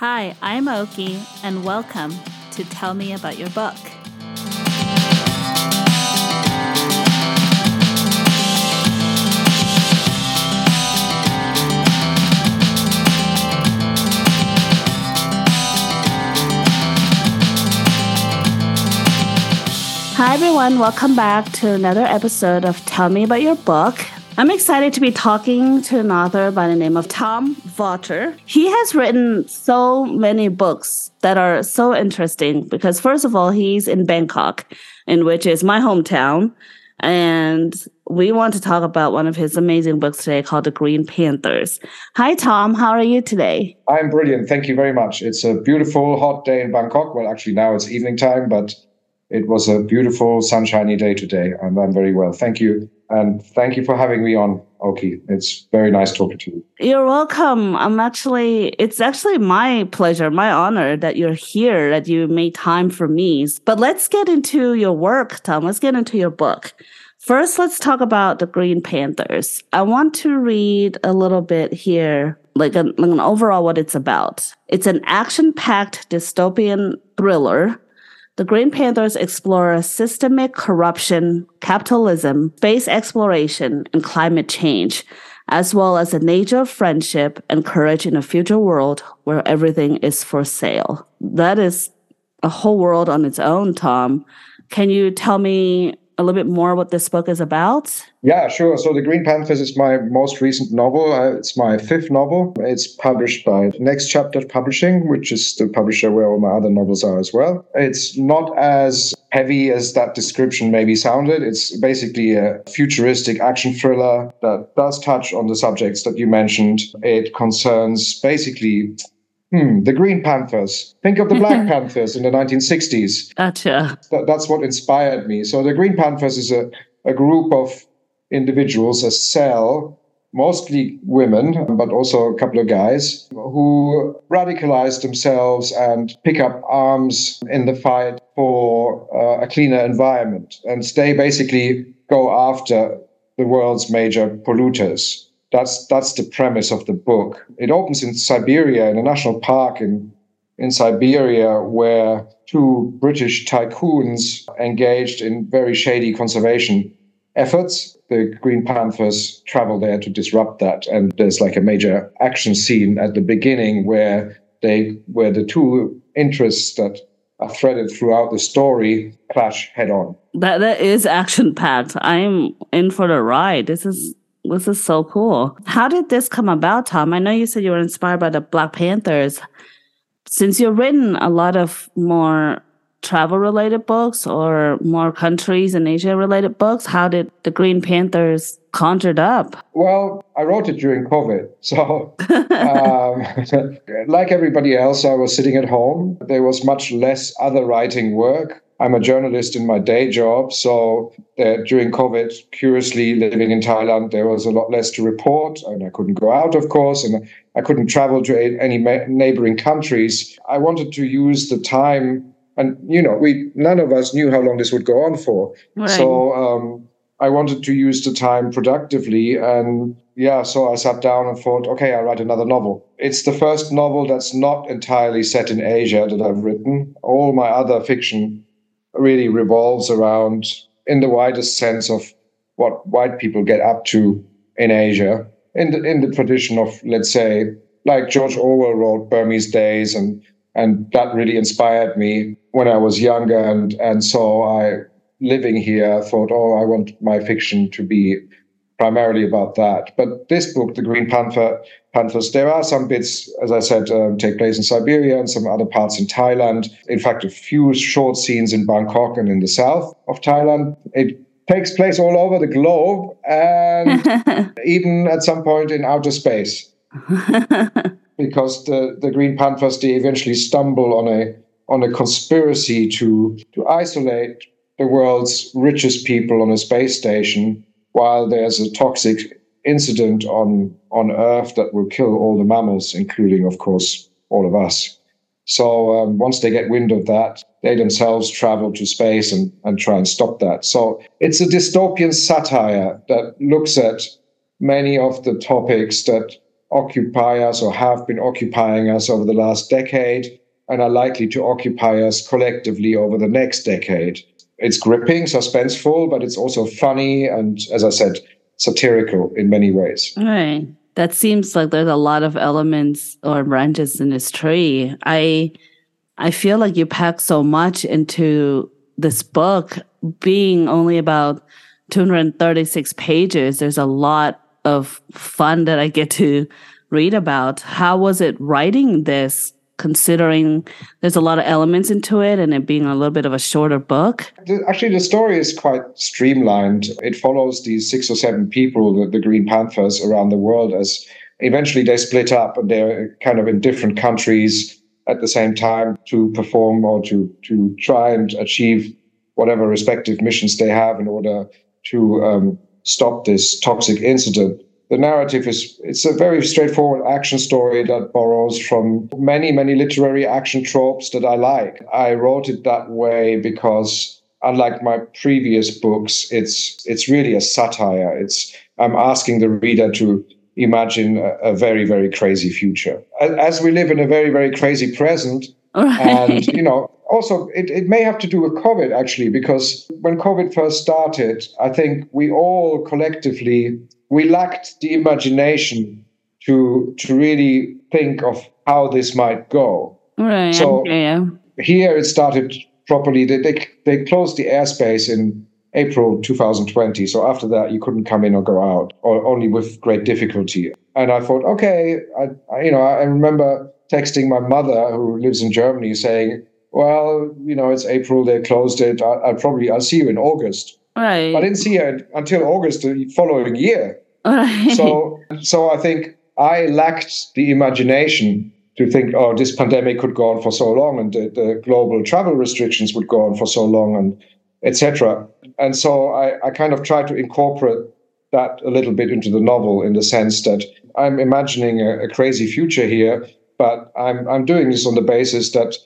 Hi, I'm Oki, and welcome to Tell Me About Your Book. Hi, everyone. Welcome back to another episode of Tell Me About Your Book. I'm excited to be talking to an author by the name of Tom Vater. He has written so many books that are so interesting because, first of all, he's in Bangkok, in which is my hometown. And we want to talk about one of his amazing books today called The Green Panthers. Hi, Tom. How are you today? I'm brilliant. Thank you very much. It's a beautiful, hot day in Bangkok. Well, actually, now it's evening time, but it was a beautiful, sunshiny day today, and I'm very well. Thank you. And thank you for having me on, Oki. It's very nice talking to you. You're welcome. I'm actually, it's actually my pleasure, my honor that you're here, that you made time for me. But let's get into your work, Tom. Let's get into your book. First, let's talk about the Green Panthers. I want to read a little bit here, like an, like an overall what it's about. It's an action packed dystopian thriller the Green Panthers explore systemic corruption, capitalism, space exploration, and climate change, as well as the nature of friendship and courage in a future world where everything is for sale. That is a whole world on its own, Tom. Can you tell me a little bit more what this book is about? Yeah, sure. So The Green Panthers is my most recent novel. Uh, it's my fifth novel. It's published by Next Chapter Publishing, which is the publisher where all my other novels are as well. It's not as heavy as that description maybe sounded. It's basically a futuristic action thriller that does touch on the subjects that you mentioned. It concerns basically Hmm, the Green Panthers. Think of the Black Panthers in the 1960s. Gotcha. That, that's what inspired me. So the Green Panthers is a, a group of individuals, a cell, mostly women, but also a couple of guys, who radicalize themselves and pick up arms in the fight for uh, a cleaner environment. And they basically go after the world's major polluters. That's that's the premise of the book. It opens in Siberia, in a national park in in Siberia, where two British tycoons engaged in very shady conservation efforts. The Green Panthers travel there to disrupt that, and there's like a major action scene at the beginning where they where the two interests that are threaded throughout the story clash head on. That that is action packed. I'm in for the ride. This is this is so cool. How did this come about, Tom? I know you said you were inspired by the Black Panthers. Since you've written a lot of more travel related books or more countries in Asia related books, how did the Green Panthers conjured up? Well, I wrote it during COVID. So, um, like everybody else, I was sitting at home. There was much less other writing work. I'm a journalist in my day job. So uh, during COVID, curiously living in Thailand, there was a lot less to report, and I couldn't go out, of course, and I couldn't travel to any ma- neighboring countries. I wanted to use the time, and you know, we none of us knew how long this would go on for. Right. So um, I wanted to use the time productively, and yeah, so I sat down and thought, okay, I'll write another novel. It's the first novel that's not entirely set in Asia that I've written. All my other fiction really revolves around, in the widest sense, of what white people get up to in Asia, in the, in the tradition of, let's say, like George Orwell wrote Burmese Days, and and that really inspired me when I was younger, and and so I, living here, thought, oh, I want my fiction to be primarily about that. But this book, The Green Panther, Panthers, there are some bits, as I said, um, take place in Siberia and some other parts in Thailand. In fact, a few short scenes in Bangkok and in the south of Thailand. It takes place all over the globe and even at some point in outer space. because the, the Green Panthers, they eventually stumble on a on a conspiracy to to isolate the world's richest people on a space station while there's a toxic incident on on Earth that will kill all the mammals, including, of course, all of us. So um, once they get wind of that, they themselves travel to space and, and try and stop that. So it's a dystopian satire that looks at many of the topics that occupy us or have been occupying us over the last decade and are likely to occupy us collectively over the next decade. It's gripping, suspenseful, but it's also funny and, as I said, satirical in many ways. Right. That seems like there's a lot of elements or branches in this tree. I I feel like you pack so much into this book being only about 236 pages. There's a lot of fun that I get to read about. How was it writing this considering there's a lot of elements into it and it being a little bit of a shorter book? Actually, the story is quite streamlined. It follows these six or seven people, the, the Green Panthers around the world, as eventually they split up and they're kind of in different countries at the same time to perform or to, to try and achieve whatever respective missions they have in order to um, stop this toxic incident the narrative is it's a very straightforward action story that borrows from many many literary action tropes that i like. I wrote it that way because unlike my previous books it's it's really a satire. It's i'm asking the reader to imagine a, a very very crazy future. As we live in a very very crazy present right. and you know also it, it may have to do with covid actually because when covid first started i think we all collectively we lacked the imagination to to really think of how this might go. Right. So yeah. here it started properly. They, they they closed the airspace in April 2020. So after that, you couldn't come in or go out, or only with great difficulty. And I thought, okay, I, I you know, I remember texting my mother who lives in Germany saying, well, you know, it's April, they closed it. I, I'll probably, I'll see you in August. Right. I didn't see her until August the following year. Right. So, so I think I lacked the imagination to think, oh, this pandemic could go on for so long, and the, the global travel restrictions would go on for so long, and etc. And so I, I kind of tried to incorporate that a little bit into the novel in the sense that I'm imagining a, a crazy future here, but I'm I'm doing this on the basis that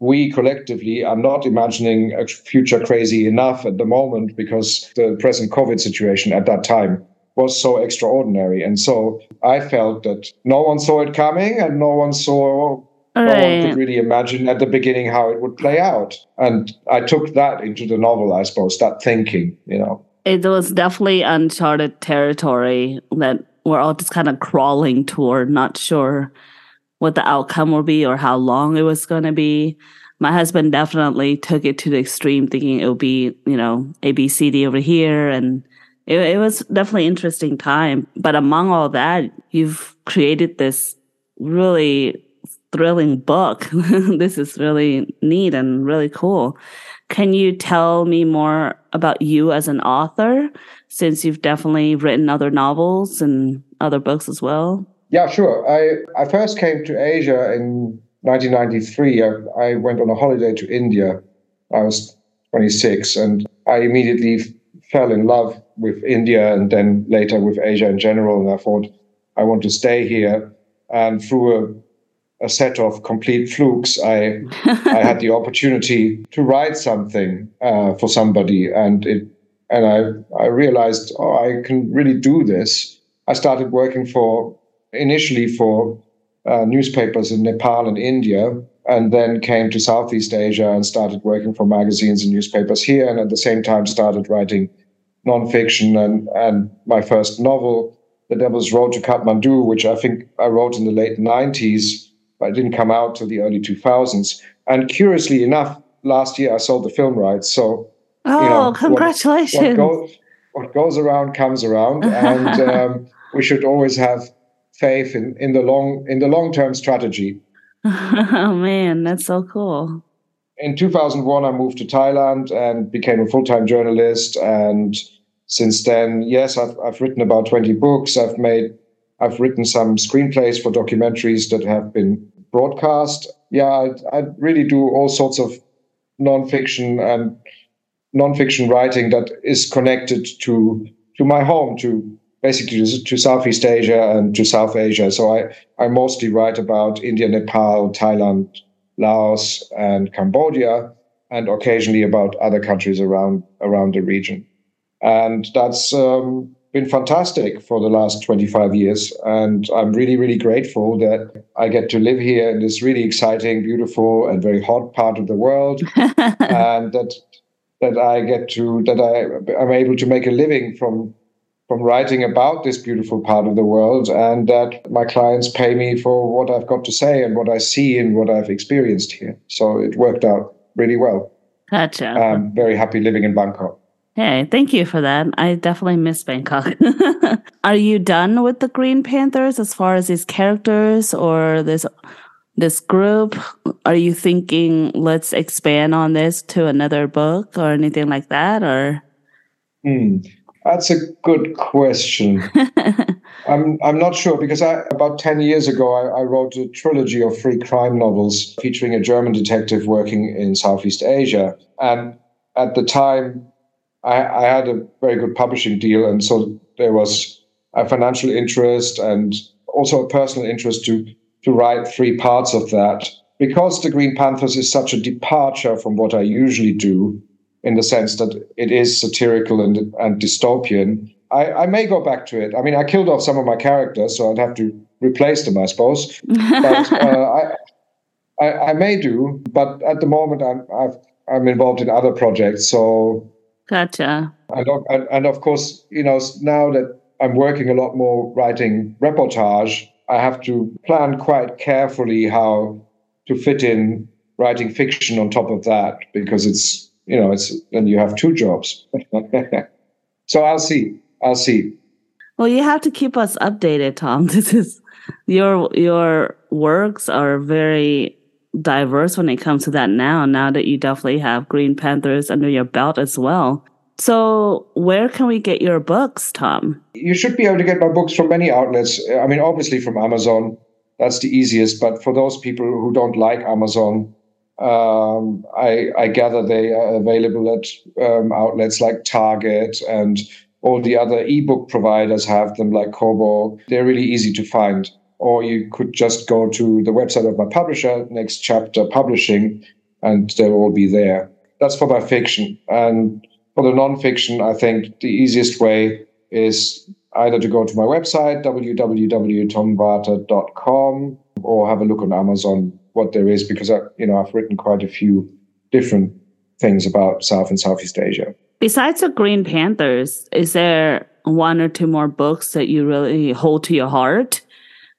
we collectively are not imagining a future crazy enough at the moment because the present COVID situation at that time was so extraordinary. And so I felt that no one saw it coming and no one saw Right. No one could really imagine at the beginning how it would play out. And I took that into the novel, I suppose, that thinking, you know. It was definitely uncharted territory that we're all just kind of crawling toward, not sure what the outcome will be or how long it was going to be. My husband definitely took it to the extreme, thinking it would be, you know, A, B, C, D over here. And it, it was definitely interesting time. But among all that, you've created this really thrilling book. this is really neat and really cool. Can you tell me more about you as an author, since you've definitely written other novels and other books as well? Yeah, sure. I, I first came to Asia in 1993. I, I went on a holiday to India. I was 26, and I immediately fell in love with India and then later with Asia in general. And I thought, I want to stay here. And through a, a set of complete flukes, I, I had the opportunity to write something uh, for somebody. And it, and I, I realized, oh, I can really do this. I started working for initially for uh, newspapers in Nepal and India, and then came to Southeast Asia and started working for magazines and newspapers here, and at the same time started writing nonfiction and, and my first novel, The Devil's Road to Kathmandu, which I think I wrote in the late 90s, but it didn't come out till the early 2000s. And curiously enough, last year I sold the film rights. So, oh, you know, congratulations. What, what, goes, what, goes, around comes around. And um, we should always have faith in, in the long in the long term strategy. oh man, that's so cool. In 2001, I moved to Thailand and became a full time journalist. And since then, yes, I've, I've written about 20 books. I've made, I've written some screenplays for documentaries that have been broadcast. Yeah, I, I really do all sorts of nonfiction and nonfiction writing that is connected to to my home, to basically to Southeast Asia and to South Asia. So I, I mostly write about India, Nepal, Thailand, Laos, and Cambodia, and occasionally about other countries around around the region. And that's um, been fantastic for the last 25 years. And I'm really, really grateful that I get to live here in this really exciting, beautiful, and very hot part of the world. and that that I get to that I am able to make a living from from writing about this beautiful part of the world and that my clients pay me for what I've got to say and what I see and what I've experienced here. So it worked out really well. Gotcha. I'm very happy living in Bangkok. Hey, thank you for that. I definitely miss Bangkok. Are you done with the Green Panthers as far as these characters or this this group? Are you thinking let's expand on this to another book or anything like that or Hmm. That's a good question. I'm I'm not sure because I, about ten years ago I, I, wrote a trilogy of free crime novels featuring a German detective working in Southeast Asia, and at the time I, I had a very good publishing deal, and so there was a financial interest and also a personal interest to to write three parts of that because the Green Panthers is such a departure from what I usually do in the sense that it is satirical and, and dystopian. I, I, may go back to it. I mean, I killed off some of my characters, so I'd have to replace them, I suppose. But uh, I, I, I, may do. But at the moment, I'm i am involved in other projects. So gotcha. And, and, and of course, you know, now that I'm working a lot more writing reportage, I have to plan quite carefully how to fit in writing fiction on top of that because it's you know, it's then you have two jobs. so I'll see. I'll see. Well, you have to keep us updated, Tom. This is your your works are very diverse when it comes to that now. Now that you definitely have Green Panthers under your belt as well. So, where can we get your books, Tom? You should be able to get my books from many outlets. I mean, obviously from Amazon. That's the easiest. But for those people who don't like Amazon, um, I, I, gather they are available at um, outlets like Target and all the other ebook providers have them, like Kobo. They're really easy to find. Or you could just go to the website of my publisher, Next Chapter Publishing, and they'll all be there. That's for my fiction. And for the nonfiction, I think the easiest way is either to go to my website, www.tomvater.com, or have a look on Amazon what there is because I, you know, I've written quite a few different things about South and Southeast Asia. Besides the Green Panthers, is there one or two more books that you really hold to your heart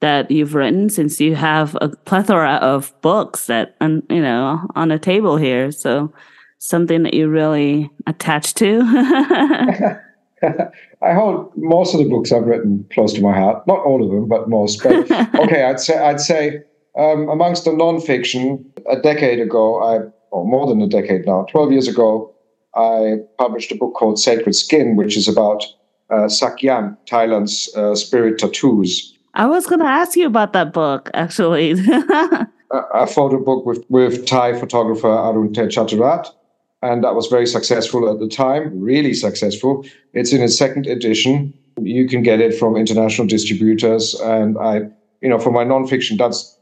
that you've written since you have a plethora of books that, and you know, on a table here? So something that you really attached to? I hold most of the books I've written close to my heart. Not all of them, but most. But okay, I'd say I'd say um, amongst the nonfiction, a decade ago, I, or more than a decade now, 12 years ago, I published a book called Sacred Skin, which is about uh, Sak Yant, Thailand's uh, spirit tattoos. I was going to ask you about that book, actually. a photo book with, with Thai photographer Arun Chatarat, and that was very successful at the time, really successful. It's in its second edition. You can get it from international distributors, and I, you know, for my nonfiction, that's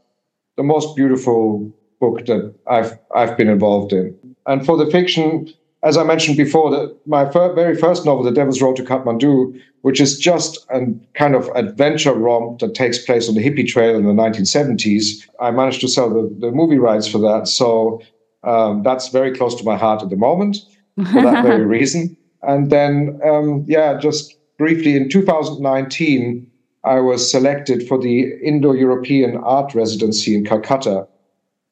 the most beautiful book that I've I've been involved in. And for the fiction, as I mentioned before, that my fir- very first novel, The Devil's Road to Kathmandu, which is just a kind of adventure romp that takes place on the hippie trail in the 1970s, I managed to sell the, the movie rights for that. So um, that's very close to my heart at the moment for that very reason. And then, um, yeah, just briefly in 2019, I was selected for the Indo European Art Residency in Calcutta,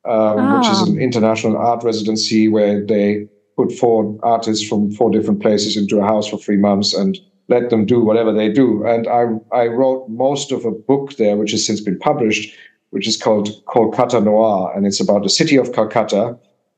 um, oh. which is an international art residency where they put four artists from four different places into a house for three months and let them do whatever they do. And I, I wrote most of a book there, which has since been published, which is called Kolkata Noir. And it's about the city of Calcutta,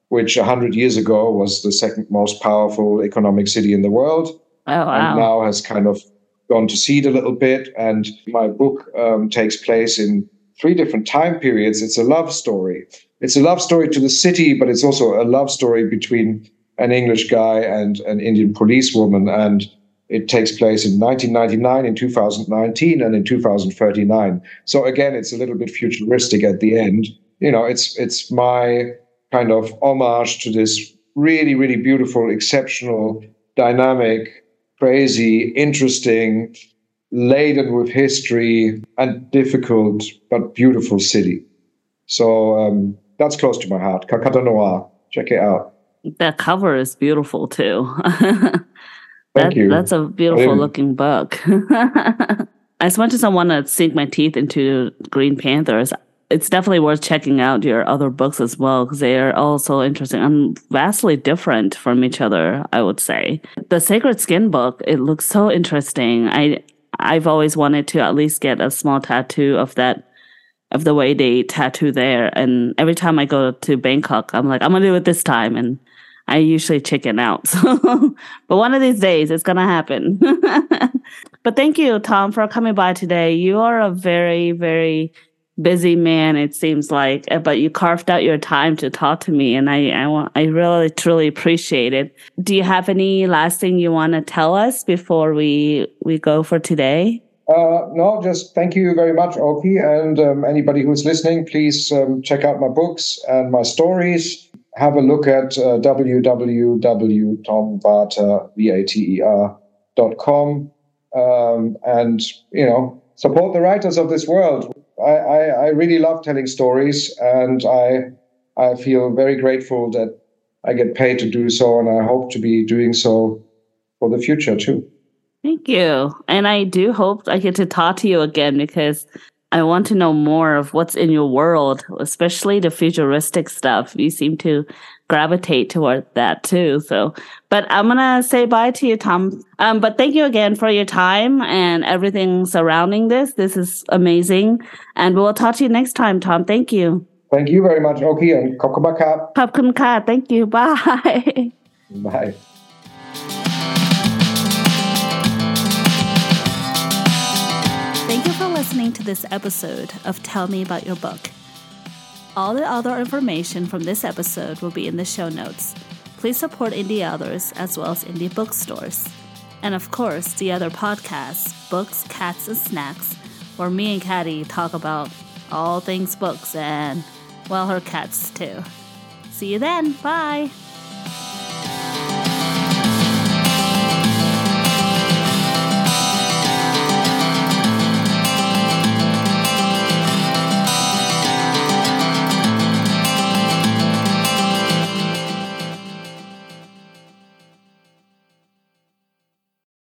which 100 years ago was the second most powerful economic city in the world. Oh, wow. And now has kind of gone to seed a little bit. And my book um, takes place in three different time periods. It's a love story. It's a love story to the city, but it's also a love story between an English guy and an Indian policewoman. And it takes place in 1999, in 2019, and in 2039. So again, it's a little bit futuristic at the end. You know, it's it's my kind of homage to this really, really beautiful, exceptional, dynamic crazy, interesting, laden with history, and difficult but beautiful city. So um, that's close to my heart. Calcutta Noir. Check it out. That cover is beautiful too. Thank that, you. That's a beautiful looking book. as much as I want to sink my teeth into Green Panthers, it's definitely worth checking out your other books as well because they are all so interesting and vastly different from each other. I would say the Sacred Skin book it looks so interesting. I I've always wanted to at least get a small tattoo of that of the way they tattoo there, and every time I go to Bangkok, I'm like I'm gonna do it this time, and I usually chicken out. So, but one of these days it's gonna happen. but thank you, Tom, for coming by today. You are a very very busy man it seems like uh, but you carved out your time to talk to me and i i want i really truly appreciate it do you have any last thing you want to tell us before we we go for today uh, no, just thank you very much, Oki. And um, anybody who's listening, please um, check out my books and my stories. Have a look at uh, www.tomvater.com um, and, you know, support the writers of this world. I, I, I really love telling stories, and I I feel very grateful that I get paid to do so, and I hope to be doing so for the future too. Thank you. And I do hope I get to talk to you again because I want to know more of what's in your world, especially the futuristic stuff. You seem to gravitate toward that too. So, but I'm gonna say bye to you, Tom. Um, but thank you again for your time and everything surrounding this. This is amazing, and we'll talk to you next time, Tom. Thank you. Thank you very much, Oki, and Kokomaka. Kokomaka. Thank you. Bye. Bye. Thank you for listening to this episode of Tell Me About Your Book. All the other information from this episode will be in the show notes. Please support indie authors as well as indie bookstores. And of course, the other podcasts, Books, Cats, and Snacks, where me and Caddy talk about all things books and, well, her cats too. See you then. Bye.